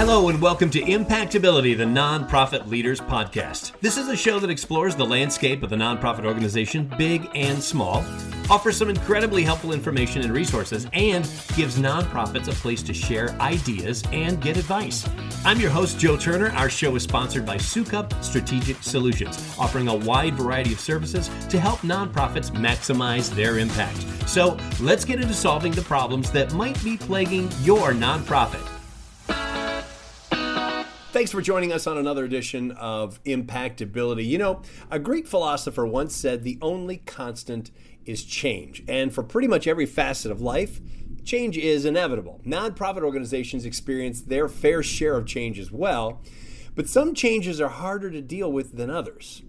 Hello, and welcome to Impactability, the Nonprofit Leaders Podcast. This is a show that explores the landscape of the nonprofit organization, big and small, offers some incredibly helpful information and resources, and gives nonprofits a place to share ideas and get advice. I'm your host, Joe Turner. Our show is sponsored by Soukup Strategic Solutions, offering a wide variety of services to help nonprofits maximize their impact. So let's get into solving the problems that might be plaguing your nonprofit. Thanks for joining us on another edition of Impactability. You know, a Greek philosopher once said the only constant is change. And for pretty much every facet of life, change is inevitable. Nonprofit organizations experience their fair share of change as well, but some changes are harder to deal with than others.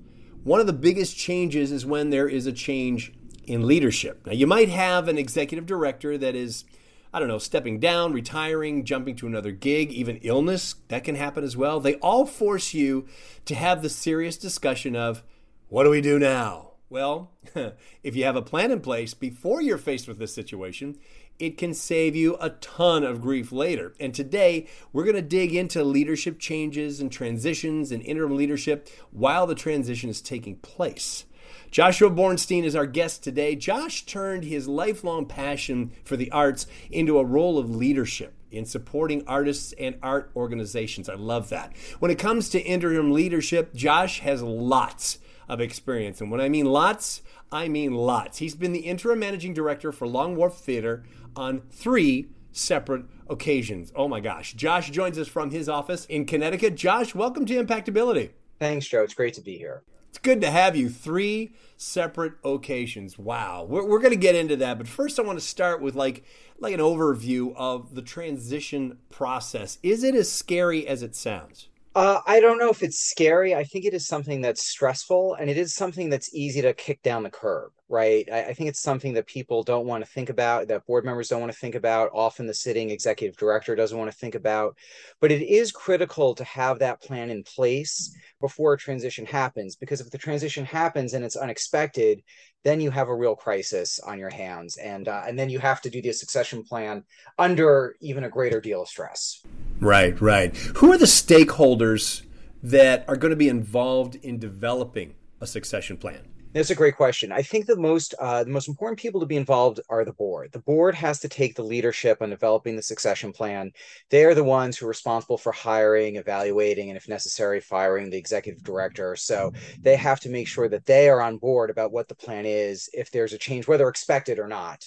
One of the biggest changes is when there is a change in leadership. Now, you might have an executive director that is I don't know, stepping down, retiring, jumping to another gig, even illness, that can happen as well. They all force you to have the serious discussion of what do we do now? Well, if you have a plan in place before you're faced with this situation, it can save you a ton of grief later. And today, we're going to dig into leadership changes and transitions and interim leadership while the transition is taking place. Joshua Bornstein is our guest today. Josh turned his lifelong passion for the arts into a role of leadership in supporting artists and art organizations. I love that. When it comes to interim leadership, Josh has lots of experience. And when I mean lots, I mean lots. He's been the interim managing director for Long Wharf Theater on three separate occasions. Oh my gosh. Josh joins us from his office in Connecticut. Josh, welcome to Impactability. Thanks, Joe. It's great to be here. It's good to have you. Three separate occasions. Wow. We're, we're going to get into that. But first, I want to start with like, like an overview of the transition process. Is it as scary as it sounds? Uh, I don't know if it's scary. I think it is something that's stressful and it is something that's easy to kick down the curb, right? I, I, think it's something that people don't want to think about, that board members don't want to think about. Often the sitting executive director doesn't want to think about. But it is critical to have that plan in place before a transition happens, because if the transition happens and it's unexpected, then you have a real crisis on your hands. And, uh, and then you have to do the succession plan under even a greater deal of stress. Right, right. Who are the stakeholders that are going to be involved in developing a succession plan? That's a great question. I think the most uh, the most important people to be involved are the board. The board has to take the leadership on developing the succession plan. They are the ones who are responsible for hiring, evaluating, and if necessary, firing the executive director. So they have to make sure that they are on board about what the plan is if there's a change, whether expected or not.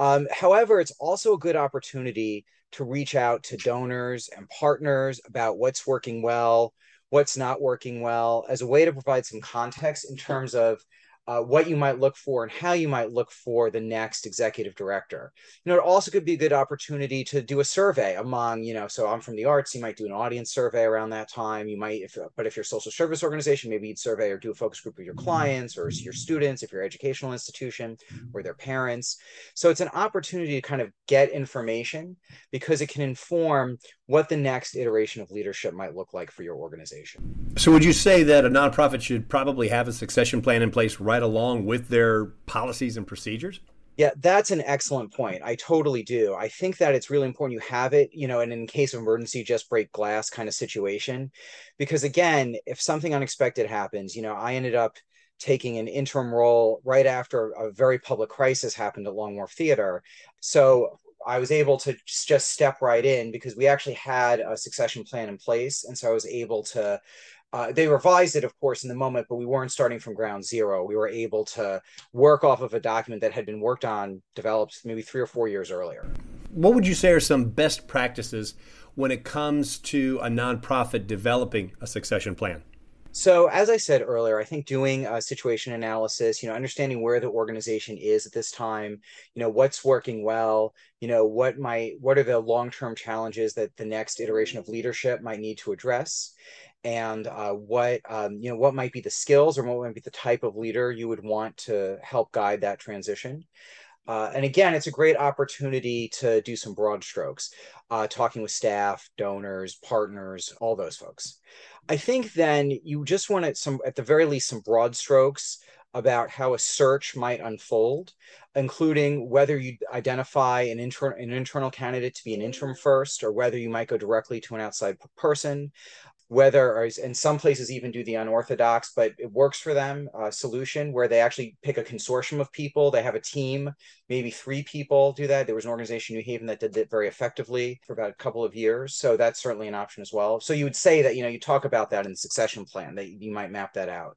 Um, however, it's also a good opportunity to reach out to donors and partners about what's working well, what's not working well, as a way to provide some context in terms of uh, what you might look for and how you might look for the next executive director. You know, it also could be a good opportunity to do a survey among, you know, so I'm from the arts, you might do an audience survey around that time. You might, if but if you're a social service organization, maybe you'd survey or do a focus group with your clients or your students, if you're an educational institution or their parents. So it's an opportunity to kind of get information because it can inform what the next iteration of leadership might look like for your organization. So would you say that a nonprofit should probably have a succession plan in place right right along with their policies and procedures? Yeah, that's an excellent point. I totally do. I think that it's really important you have it, you know, and in case of emergency, just break glass kind of situation. Because again, if something unexpected happens, you know, I ended up taking an interim role right after a very public crisis happened at Long Wharf Theater. So I was able to just step right in because we actually had a succession plan in place. And so I was able to uh, they revised it, of course, in the moment, but we weren't starting from ground zero. We were able to work off of a document that had been worked on, developed maybe three or four years earlier. What would you say are some best practices when it comes to a nonprofit developing a succession plan? So, as I said earlier, I think doing a situation analysis, you know, understanding where the organization is at this time, you know, what's working well, you know, what might, what are the long-term challenges that the next iteration of leadership might need to address, and uh, what um, you know what might be the skills or what might be the type of leader you would want to help guide that transition. Uh, and again it's a great opportunity to do some broad strokes uh, talking with staff donors partners all those folks. I think then you just want some at the very least some broad strokes about how a search might unfold, including whether you identify an, inter- an internal candidate to be an interim first, or whether you might go directly to an outside person, whether or in some places even do the unorthodox but it works for them uh, solution where they actually pick a consortium of people. They have a team maybe three people do that. There was an organization in new haven that did that very effectively for about a couple of years. So that's certainly an option as well. So you would say that you know you talk about that in the succession plan that you might map that out.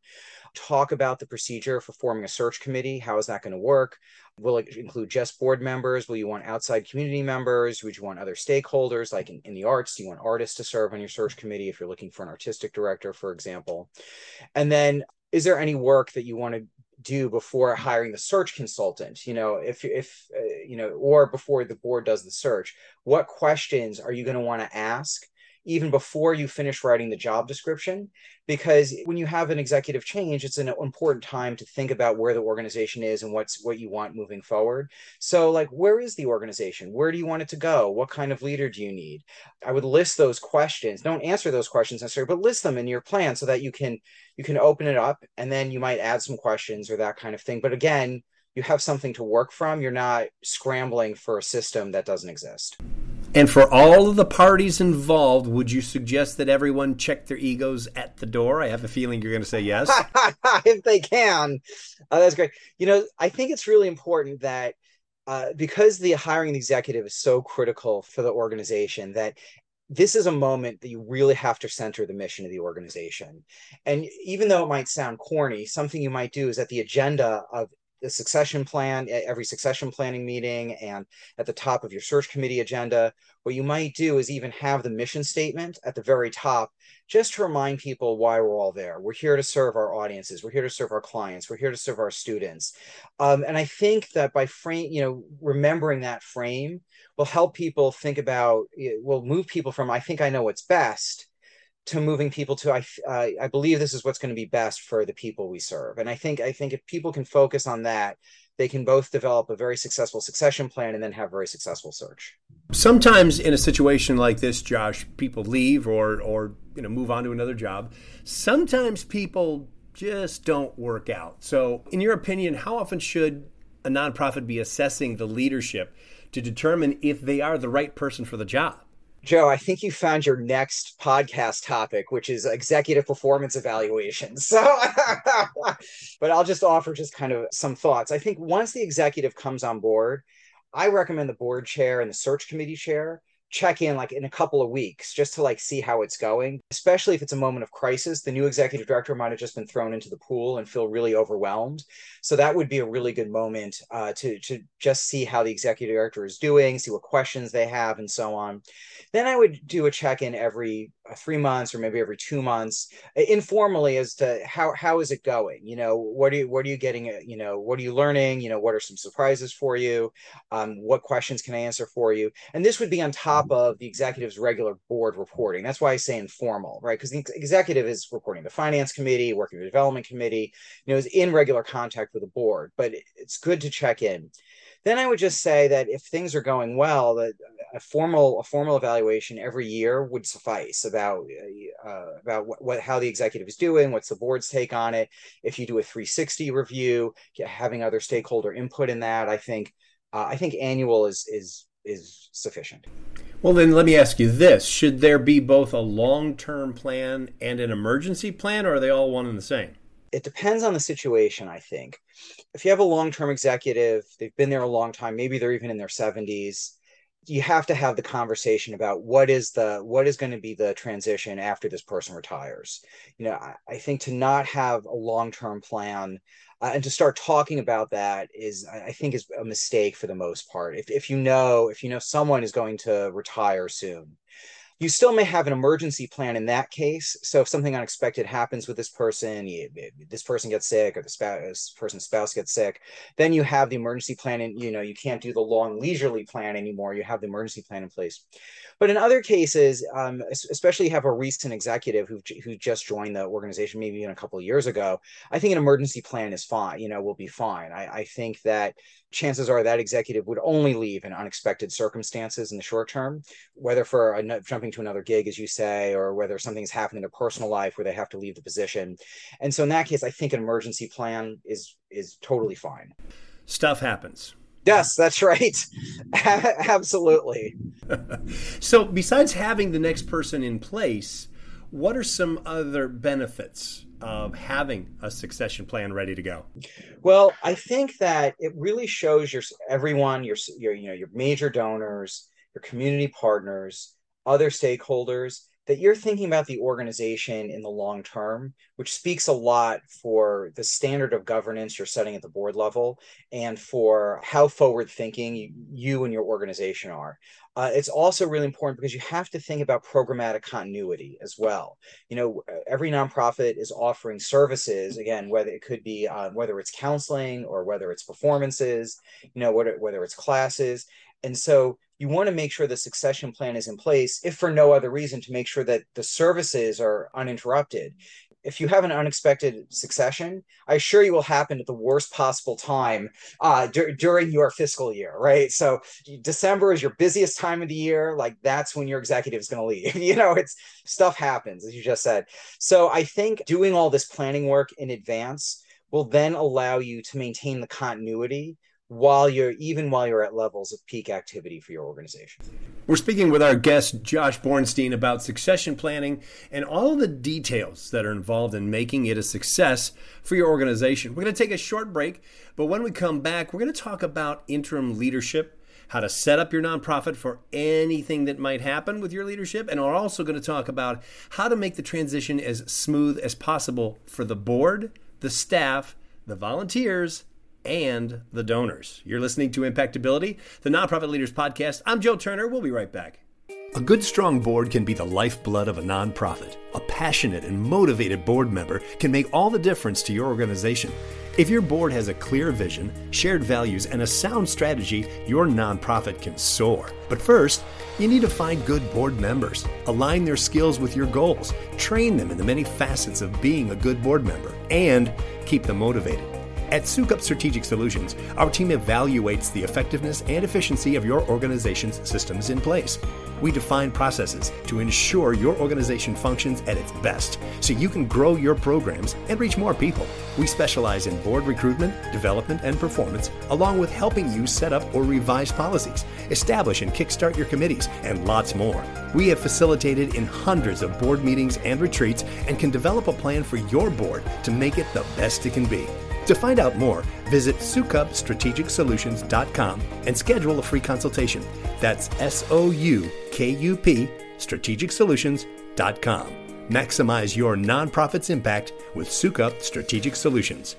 Talk about the procedure for forming a search committee. How is that going to work? Will it include just board members? Will you want outside community members? Would you want other stakeholders, like in, in the arts? Do you want artists to serve on your search committee if you're looking for an artistic director, for example? And then, is there any work that you want to do before hiring the search consultant you know if if uh, you know or before the board does the search what questions are you going to want to ask even before you finish writing the job description because when you have an executive change it's an important time to think about where the organization is and what's what you want moving forward. So like where is the organization? Where do you want it to go? What kind of leader do you need? I would list those questions. Don't answer those questions necessarily but list them in your plan so that you can you can open it up and then you might add some questions or that kind of thing. But again you have something to work from. You're not scrambling for a system that doesn't exist and for all of the parties involved, would you suggest that everyone check their egos at the door? I have a feeling you're going to say yes. if they can. Uh, that's great. You know, I think it's really important that uh, because the hiring the executive is so critical for the organization that this is a moment that you really have to center the mission of the organization. And even though it might sound corny, something you might do is at the agenda of the succession plan every succession planning meeting and at the top of your search committee agenda what you might do is even have the mission statement at the very top just to remind people why we're all there. We're here to serve our audiences. We're here to serve our clients. We're here to serve our students. Um, and i think that by frame you know remembering that frame will help people think about will move people from i think i know what's best to moving people to I uh, I believe this is what's going to be best for the people we serve. And I think I think if people can focus on that, they can both develop a very successful succession plan and then have very successful search. Sometimes in a situation like this, Josh, people leave or or you know move on to another job. Sometimes people just don't work out. So, in your opinion, how often should a nonprofit be assessing the leadership to determine if they are the right person for the job? Joe, I think you found your next podcast topic, which is executive performance evaluation. So, but I'll just offer just kind of some thoughts. I think once the executive comes on board, I recommend the board chair and the search committee chair check in like in a couple of weeks just to like see how it's going especially if it's a moment of crisis. The new executive director might have just been thrown into the pool and feel really overwhelmed. So that would be a really good moment uh, to to just see how the executive director is doing see what questions they have and so on. Then i would do a check-in every uh, three months or maybe every two months informally as to how how is it going? You know what are you what are you getting uh, you know what are you learning? You know what are some surprises for you? Um, what questions can i answer for you? And this would be on top of the executive's regular board reporting. That's why i say informal right? Because the executive is reporting the finance committee working the development committee you know is in regular contact with the board but it's good to check in. Then I would just say that if things are going well, that a formal a formal evaluation every year would suffice about uh, about what, what, how the executive is doing, what's the board's take on it. If you do a 360 review, having other stakeholder input in that, I think uh, I think annual is is is sufficient. Well, then let me ask you this: Should there be both a long term plan and an emergency plan, or are they all one and the same? it depends on the situation i think if you have a long-term executive they've been there a long time maybe they're even in their 70s you have to have the conversation about what is the what is going to be the transition after this person retires you know i, I think to not have a long-term plan uh, and to start talking about that is i think is a mistake for the most part. If, if you know if you know someone is going to retire soon you still may have an emergency plan in that case. So if something unexpected happens with this person, you, this person gets sick or the spouse, this person's spouse gets sick, then you have the emergency plan and you know you can't do the long leisurely plan anymore. You have the emergency plan in place. But in other cases, um, especially have a recent executive who who just joined the organization maybe even a couple of years ago, I think an emergency plan is fine. You know, will be fine. I, I think that chances are that executive would only leave in unexpected circumstances in the short term, whether for a, jumping to another gig, as you say, or whether something's happened in their personal life where they have to leave the position. And so in that case, I think an emergency plan is is totally fine. Stuff happens. Yes, that's right. Absolutely. so, besides having the next person in place, what are some other benefits of having a succession plan ready to go? Well, I think that it really shows your everyone, your your you know your major donors, your community partners, other stakeholders that you're thinking about the organization in the long term, which speaks a lot for the standard of governance you're setting at the board level and for how forward thinking you, and your organization are. Uh, it's also really important because you have to think about programmatic continuity as well. You know, every nonprofit is offering services, again, whether it could be uh, whether it's counseling or whether it's performances, you know, whether, whether it's classes. And so you want to make sure the succession plan is in place, if for no other reason, to make sure that the services are uninterrupted. If you have an unexpected succession, I assure you will happen at the worst possible time uh, d- during your fiscal year, right? So December is your busiest time of the year. Like that's when your executive is going to leave. you know, it's stuff happens, as you just said. So I think doing all this planning work in advance will then allow you to maintain the continuity while you're even while you're at levels of peak activity for your organization. We're speaking with our guest Josh Bornstein about succession planning and all the details that are involved in making it a success for your organization. We're going to take a short break, but when we come back, we're going to talk about interim leadership, how to set up your nonprofit for anything that might happen with your leadership, and we're also going to talk about how to make the transition as smooth as possible for the board, the staff, the volunteers, and the donors. You're listening to Impactability, the Nonprofit Leaders Podcast. I'm Joe Turner. We'll be right back. A good, strong board can be the lifeblood of a nonprofit. A passionate and motivated board member can make all the difference to your organization. If your board has a clear vision, shared values, and a sound strategy, your nonprofit can soar. But first, you need to find good board members, align their skills with your goals, train them in the many facets of being a good board member, and keep them motivated. At Soukup Strategic Solutions, our team evaluates the effectiveness and efficiency of your organization's systems in place. We define processes to ensure your organization functions at its best so you can grow your programs and reach more people. We specialize in board recruitment, development, and performance, along with helping you set up or revise policies, establish and kickstart your committees, and lots more. We have facilitated in hundreds of board meetings and retreats and can develop a plan for your board to make it the best it can be. To find out more, visit soukupstrategicsolutions.com and schedule a free consultation. That's S O U K U P strategicsolutions.com. Maximize your nonprofit's impact with Soukup Strategic Solutions.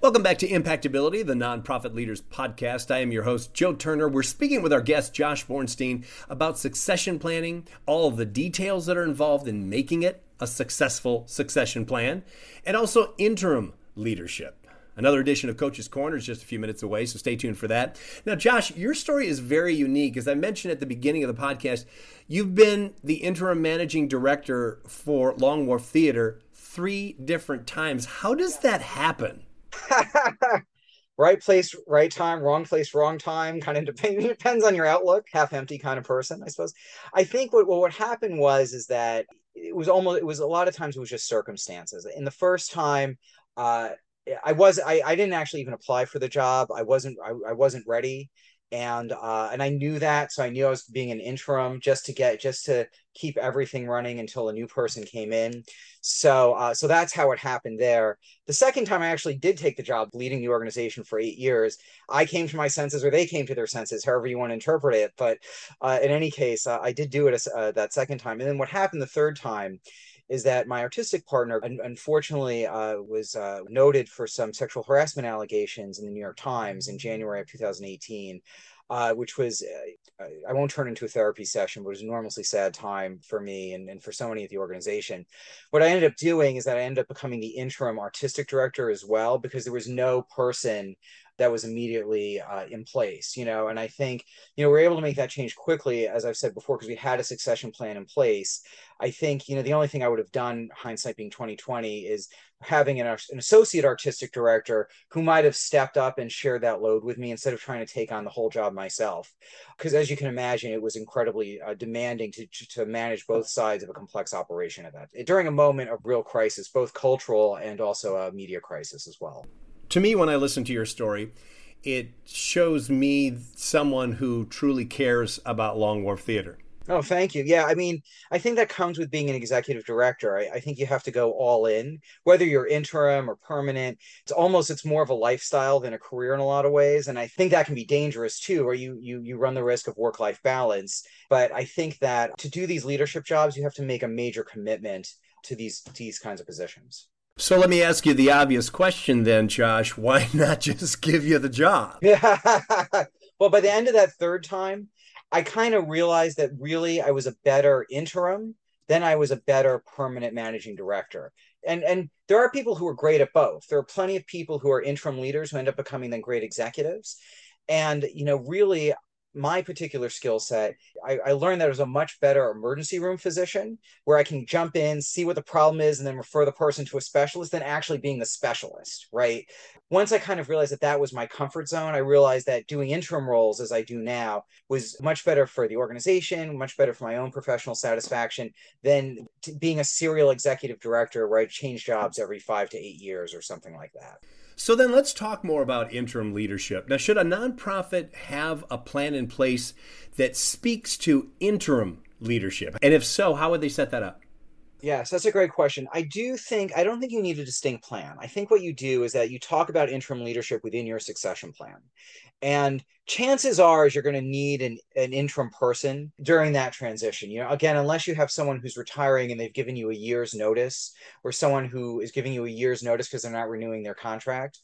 Welcome back to Impactability, the Nonprofit Leaders Podcast. I am your host, Joe Turner. We're speaking with our guest, Josh Bornstein, about succession planning, all the details that are involved in making it a successful succession plan, and also interim leadership. Another edition of Coach's Corner is just a few minutes away, so stay tuned for that. Now, Josh, your story is very unique. As I mentioned at the beginning of the podcast, you've been the interim managing director for Long Wharf Theater three different times. How does that happen? right place, right time, wrong place, wrong time. Kind of depends, depends on your outlook. Half empty kind of person, I suppose. I think what what happened was is that it was almost it was a lot of times it was just circumstances. In the first time, uh, I was I, I didn't actually even apply for the job. I wasn't I, I wasn't ready, and uh, and I knew that, so I knew I was being an interim just to get just to keep everything running until a new person came in. So uh, so that's how it happened there. The second time I actually did take the job, leading the organization for eight years, I came to my senses, or they came to their senses, however you want to interpret it. But uh, in any case, uh, I did do it uh, that second time, and then what happened the third time is that my artistic partner unfortunately uh, was uh, noted for some sexual harassment allegations in the New York Times in January of 2018. Uh, which was uh, I won't turn into a therapy session, but it was an enormously sad time for me and, and for so many at the organization. What I ended up doing is that I ended up becoming the interim artistic director as well because there was no person that was immediately uh, in place, you know. And I think, you know, we are able to make that change quickly, as I've said before, because we had a succession plan in place. I think, you know, the only thing I would have done, hindsight being 2020, is having an, an associate artistic director who might have stepped up and shared that load with me instead of trying to take on the whole job myself. Because as you can imagine, it was incredibly uh, demanding to, to manage both sides of a complex operation at that during a moment of real crisis, both cultural and also a media crisis as well to me, when I listen to your story, it shows me someone who truly cares about Long Wharf Theater. Oh, thank you. Yeah, I mean, I think that comes with being an executive director. I, I, think you have to go all in, whether you're interim or permanent. It's almost it's more of a lifestyle than a career in a lot of ways, and I think that can be dangerous too, or you you you run the risk of work life balance. But I think that to do these leadership jobs, you have to make a major commitment to these to these kinds of positions. So let me ask you the obvious question then, Josh. Why not just give you the job? Well, by the end of that third time, I kind of realized that really I was a better interim than I was a better permanent managing director. And and there are people who are great at both. There are plenty of people who are interim leaders who end up becoming then great executives. And you know, really my particular skill set, I, I, learned that I was a much better emergency room physician where I can jump in, see what the problem is, and then refer the person to a specialist than actually being the specialist, right? Once I kind of realized that that was my comfort zone, I realized that doing interim roles as I do now was much better for the organization, much better for my own professional satisfaction than being a serial executive director where I change jobs every five to eight years or something like that. So then let's talk more about interim leadership. Now, should a nonprofit have a plan in place that speaks to interim leadership? And if so, how would they set that up? Yes, that's a great question. I do think, I don't think you need a distinct plan. I think what you do is that you talk about interim leadership within your succession plan. And chances are is you're going to need an, an interim person during that transition. You know, again, unless you have someone who's retiring and they've given you a year's notice, or someone who is giving you a year's notice because they're not renewing their contract,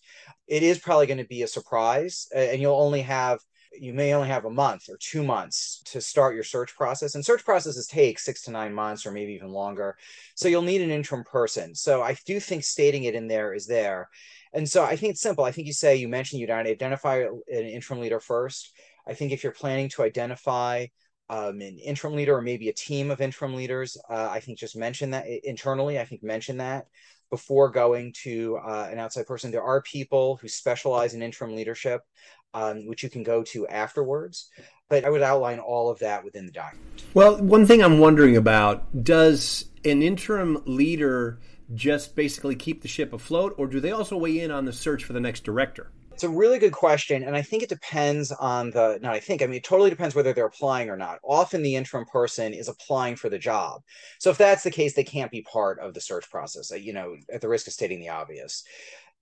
it is probably going to be a surprise. And you'll only have you may only have a month or two months to start your search process and search processes take six to nine months or maybe even longer so you'll need an interim person so i do think stating it in there is there and so I think it's simple. I think you say you mentioned you identify an interim leader first. I think if you're planning to identify um, an interim leader or maybe a team of interim leaders, uh, I think just mention that internally. I think mention that before going to uh, an outside person. There are people who specialize in interim leadership, um, which you can go to afterwards. But I would outline all of that within the document. Well, one thing I'm wondering about does an interim leader just basically keep the ship afloat, or do they also weigh in on the search for the next director? It's a really good question. And I think it depends on the, not I think, I mean, it totally depends whether they're applying or not. Often the interim person is applying for the job. So if that's the case, they can't be part of the search process, uh, you know, at the risk of stating the obvious.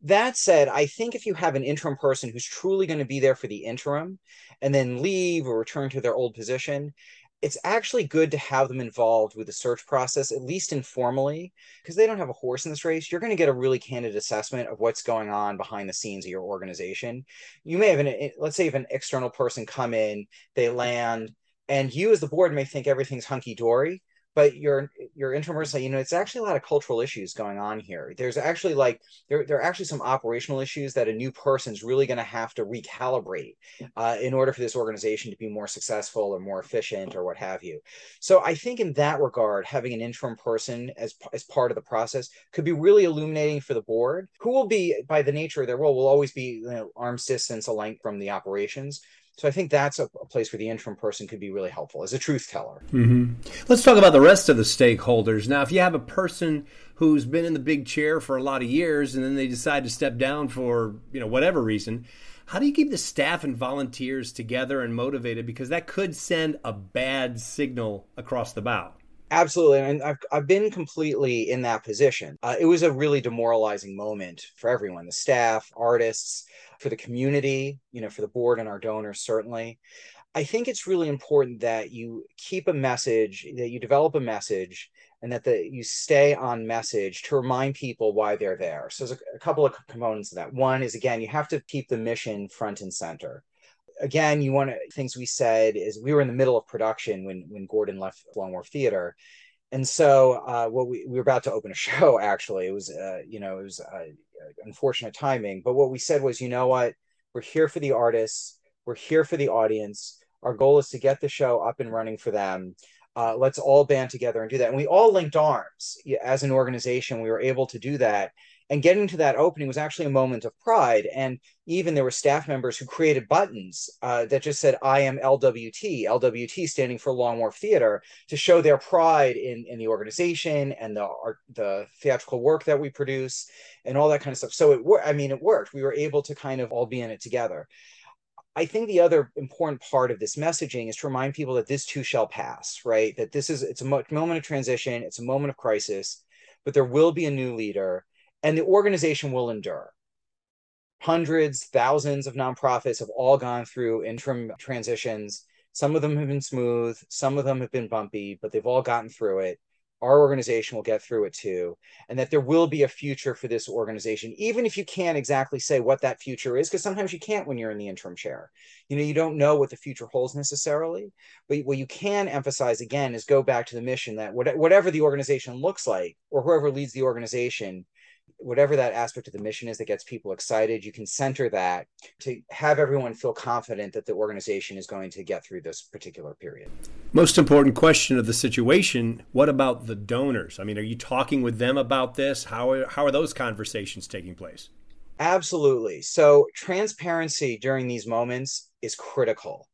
That said, I think if you have an interim person who's truly going to be there for the interim and then leave or return to their old position, it's actually good to have them involved with the search process, at least informally, because they don't have a horse in this race. You're going to get a really candid assessment of what's going on behind the scenes of your organization. You may have an, eh, let's say, if an external person come in, they land, and you as the board may think everything's hunky dory but your your introverts you know it's actually a lot of cultural issues going on here. There's actually like there, there are actually some operational issues that a new person's really going to have to recalibrate uh, in order for this organization to be more successful or more efficient or what have you. So i think in that regard having an interim person as as part of the process could be really illuminating for the board who will be by the nature of their role will always be you know, arm's distance alike from the operations so I think that's a, a, place where the interim person could be really helpful as a truth teller. Mm-hmm. Let's talk about the rest of the stakeholders. Now, if you have a person who's been in the big chair for a lot of years and then they decide to step down for you know whatever reason, how do you keep the staff and volunteers together and motivated? Because that could send a bad signal across the bow. Absolutely. And I've, I've been completely in that position. Uh, it was a really demoralizing moment for everyone the staff, artists, for the community, you know, for the board and our donors, certainly. I think it's really important that you keep a message, that you develop a message, and that the, you stay on message to remind people why they're there. So there's a, a couple of components of that. One is, again, you have to keep the mission front and center again, you want to things we said is we were in the middle of production when when Gordon left Long Wharf Theater, and so uh, what we, we were about to open a show. Actually, it was uh, you know it was uh, unfortunate timing. But what we said was, you know what, We're here for the artists. We're here for the audience. Our goal is to get the show up and running for them. Uh, let's all band together and do that. And we all linked arms as an organization. We were able to do that and getting to that opening was actually a moment of pride. And even there were staff members who created buttons uh, that just said i am lwt lwt standing for long wharf theater to show their pride in, in the organization and the art the theatrical work that we produce and all that kind of stuff. So it worked i mean it worked. We were able to kind of all be in it together. I think the other important part of this messaging is to remind people that this too shall pass, right? That this is it's a moment of transition, it's a moment of crisis, but there will be a new leader and the organization will endure. Hundreds, thousands of nonprofits have all gone through interim transitions. Some of them have been smooth, some of them have been bumpy, but they've all gotten through it. Our organization will get through it too. And that there will be a future for this organization, even if you can't exactly say what that future is, because sometimes you can't when you're in the interim chair. You know, you don't know what the future holds necessarily. But what you can emphasize again is go back to the mission that whatever the organization looks like, or whoever leads the organization, whatever that aspect of the mission is that gets people excited, you can center that to have everyone feel confident that the organization is going to get through this particular period. Most important question of the situation what about the donors? I mean, are you talking with them about this? How are, how are those conversations taking place? Absolutely. So, transparency during these moments is critical.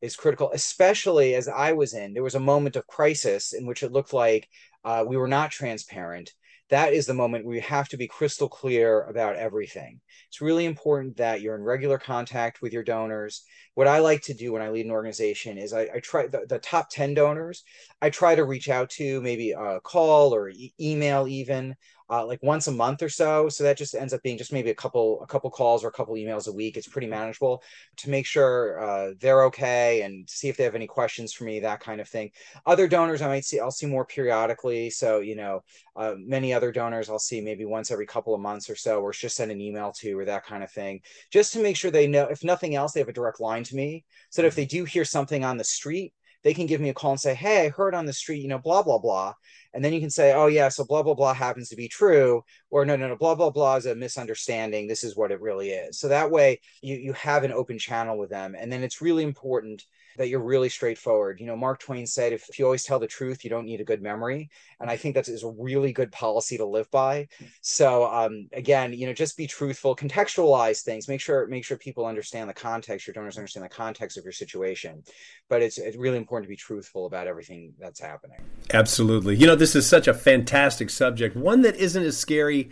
Is critical, especially as I was in. There was a moment of crisis in which it looked like uh, we were not transparent that is the moment where you have to be crystal clear about everything. It's really important that you're in regular contact with your donors. What I like to do when I lead an organization is I, I try the, the, top 10 donors, I try to reach out to maybe a call or e- email even uh, like once a month or so. So that just ends up being just maybe a couple a couple calls or a couple emails a week. It's pretty manageable to make sure uh, they're okay and see if they have any questions for me, that kind of thing. Other donors I might see I'll see more periodically. So you know, uh, many other donors I'll see maybe once every couple of months or so, or just send an email to or that kind of thing, just to make sure they know. If nothing else, they have a direct line to me, so that if they do hear something on the street they can give me a call and say, Hey, I heard on the street, you know, blah, blah, blah. And then you can say, oh, yeah, so blah, blah, blah happens to be true. Or no, no, no, blah, blah, blah is a misunderstanding. This is what it really is. So that way you, you have an open channel with them. And then it's really important that you're really straightforward. You know, Mark Twain said, if, if you always tell the truth, you don't need a good memory. And I think that is a really good policy to live by. So um, again, you know, just be truthful, contextualize things, make sure, make sure people understand the context, your donors understand the context of your situation. But it's, it's really important to be truthful about everything that's happening. Absolutely. You know, this is such a fantastic subject, one that isn't as scary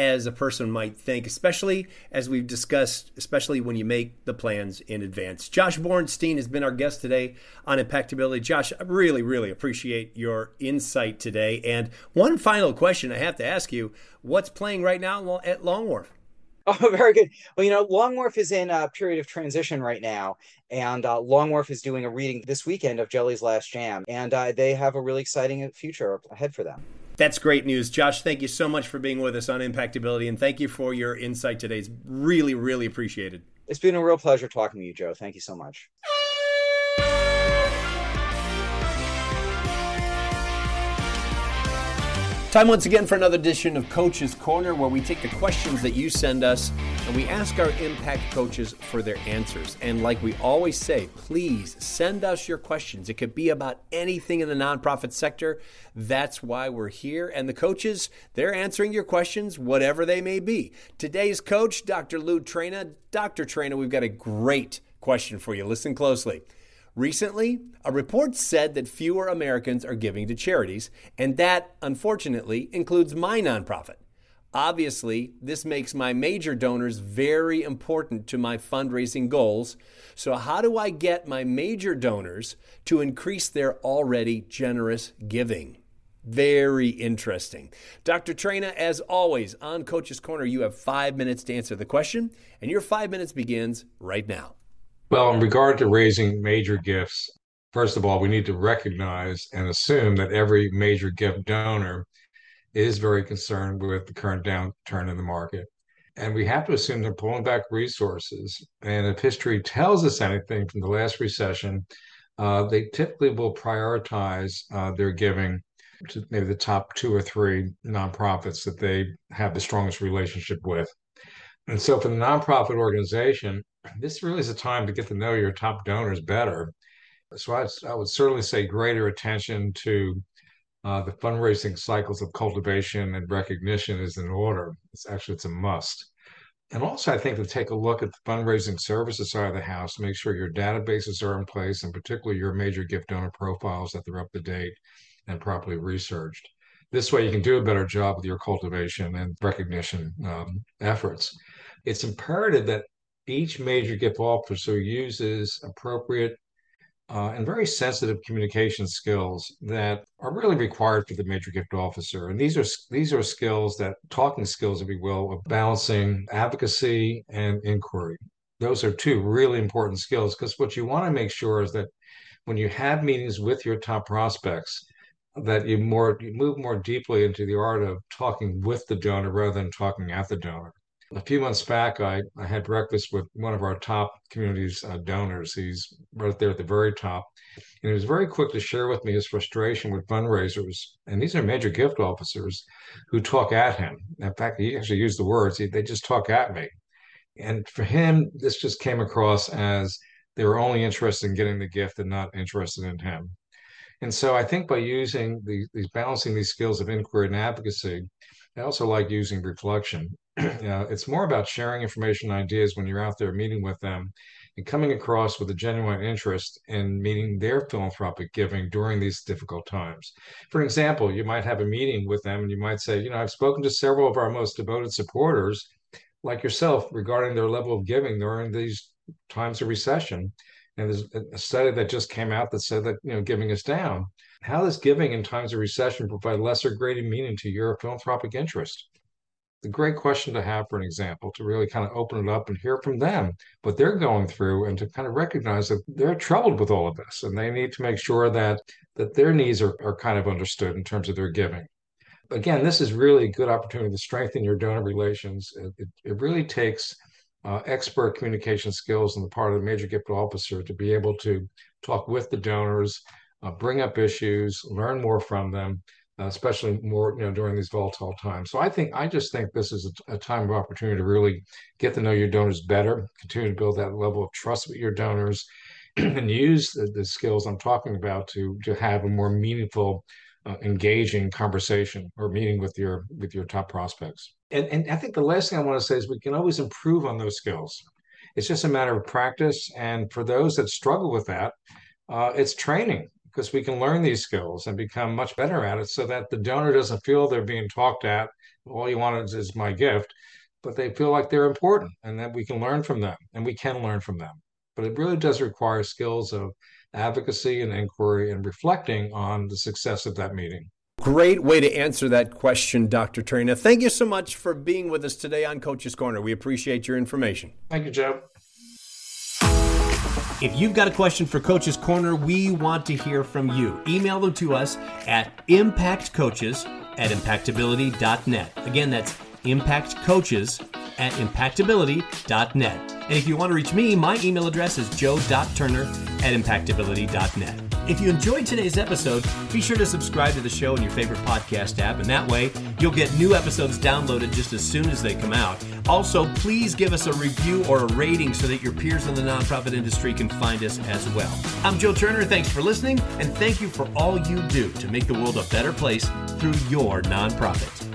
as a person might think, especially as we've discussed, especially when you make the plans in advance. Josh Bornstein has been our guest today on Impactability. Josh, I really, really appreciate your insight today. And one final question I have to ask you what's playing right now at Long Wharf? Oh, very good. Well, you know, Long Wharf is in a period of transition right now, and uh, Long Wharf is doing a reading this weekend of Jelly's Last Jam, and uh, they have a really exciting future ahead for them. That's great news. Josh, thank you so much for being with us on Impactability and thank you for your insight today. It's really, really appreciated. It's been a real pleasure talking to you, Joe. Thank you so much. Time once again for another edition of Coach's Corner, where we take the questions that you send us and we ask our impact coaches for their answers. And like we always say, please send us your questions. It could be about anything in the nonprofit sector. That's why we're here. And the coaches, they're answering your questions, whatever they may be. Today's coach, Dr. Lou Trina. Dr. Trina, we've got a great question for you. Listen closely. Recently, a report said that fewer Americans are giving to charities, and that, unfortunately, includes my nonprofit. Obviously, this makes my major donors very important to my fundraising goals. So, how do I get my major donors to increase their already generous giving? Very interesting. Dr. Trina, as always, on Coach's Corner, you have five minutes to answer the question, and your five minutes begins right now. Well, in regard to raising major gifts, first of all, we need to recognize and assume that every major gift donor is very concerned with the current downturn in the market. And we have to assume they're pulling back resources. And if history tells us anything from the last recession, uh, they typically will prioritize uh, their giving to maybe the top two or three nonprofits that they have the strongest relationship with. And so for the nonprofit organization, this really is a time to get to know your top donors better. So I, I would certainly say greater attention to uh, the fundraising cycles of cultivation and recognition is in order. It's actually it's a must. And also, I think to take a look at the fundraising services side of the house, make sure your databases are in place, and particularly your major gift donor profiles that they're up to date and properly researched. This way, you can do a better job with your cultivation and recognition um, efforts. It's imperative that each major gift officer uses appropriate uh, and very sensitive communication skills that are really required for the major gift officer. And these are these are skills that talking skills, if you will, of balancing advocacy and inquiry. Those are two really important skills because what you want to make sure is that when you have meetings with your top prospects, that you more you move more deeply into the art of talking with the donor rather than talking at the donor a few months back, I, I had breakfast with one of our top communities uh, donors. He's right there at the very top. And he was very quick to share with me his frustration with fundraisers. And these are major gift officers who talk at him. In fact, he actually used the words, he, they just talk at me. And for him, this just came across as they were only interested in getting the gift and not interested in him. And so I think by using these balancing these skills of inquiry and advocacy, I also like using reflection. it's more about sharing information and ideas when you're out there meeting with them and coming across with a genuine interest in meeting their philanthropic giving during these difficult times. For example, you might have a meeting with them and you might say, you know, I've spoken to several of our most devoted supporters, like yourself, regarding their level of giving during these times of recession. And there's a study that just came out that said that, you know, giving is down. How does giving in times of recession provide lesser greater meaning to your philanthropic interest? The great question to have for an example, to really kind of open it up and hear from them what they're going through and to kind of recognize that they're troubled with all of this and they need to make sure that that their needs are, are kind of understood in terms of their giving. Again, this is really a good opportunity to strengthen your donor relations. It, it, it really takes uh, expert communication skills on the part of the major gift officer to be able to talk with the donors, uh, bring up issues, learn more from them, uh, especially more you know during these volatile times. So I think I just think this is a, a, time of opportunity to really get to know your donors better, continue to build that level of trust with your donors, and use the, the, skills I'm talking about to to have a more meaningful. Uh, engaging conversation or meeting with your with your top prospects and and i think the last thing i want to say is we can always improve on those skills it's just a matter of practice and for those that struggle with that uh, it's training because we can learn these skills and become much better at it so that the donor doesn't feel they're being talked at. All you want is, is my gift, but they feel like they're important and that we can learn from them and we can learn from them. But it really does require skills of advocacy and inquiry and reflecting on the success of that meeting. Great way to answer that question, Dr. Traina. Thank you so much for being with us today on Coach's Corner. We appreciate your information. Thank you, Joe. If you've got a question for Coach's Corner, we want to hear from you. Email them to us at impactcoaches at impactability.net. Again, that's impactcoaches at impactability.net. And if you want to reach me, my email address is joe.turner at impactability.net. If you enjoyed today's episode, be sure to subscribe to the show in your favorite podcast app, and that way you'll get new episodes downloaded just as soon as they come out. Also, please give us a review or a rating so that your peers in the nonprofit industry can find us as well. I'm Joe Turner. Thanks for listening, and thank you for all you do to make the world a better place through your nonprofit.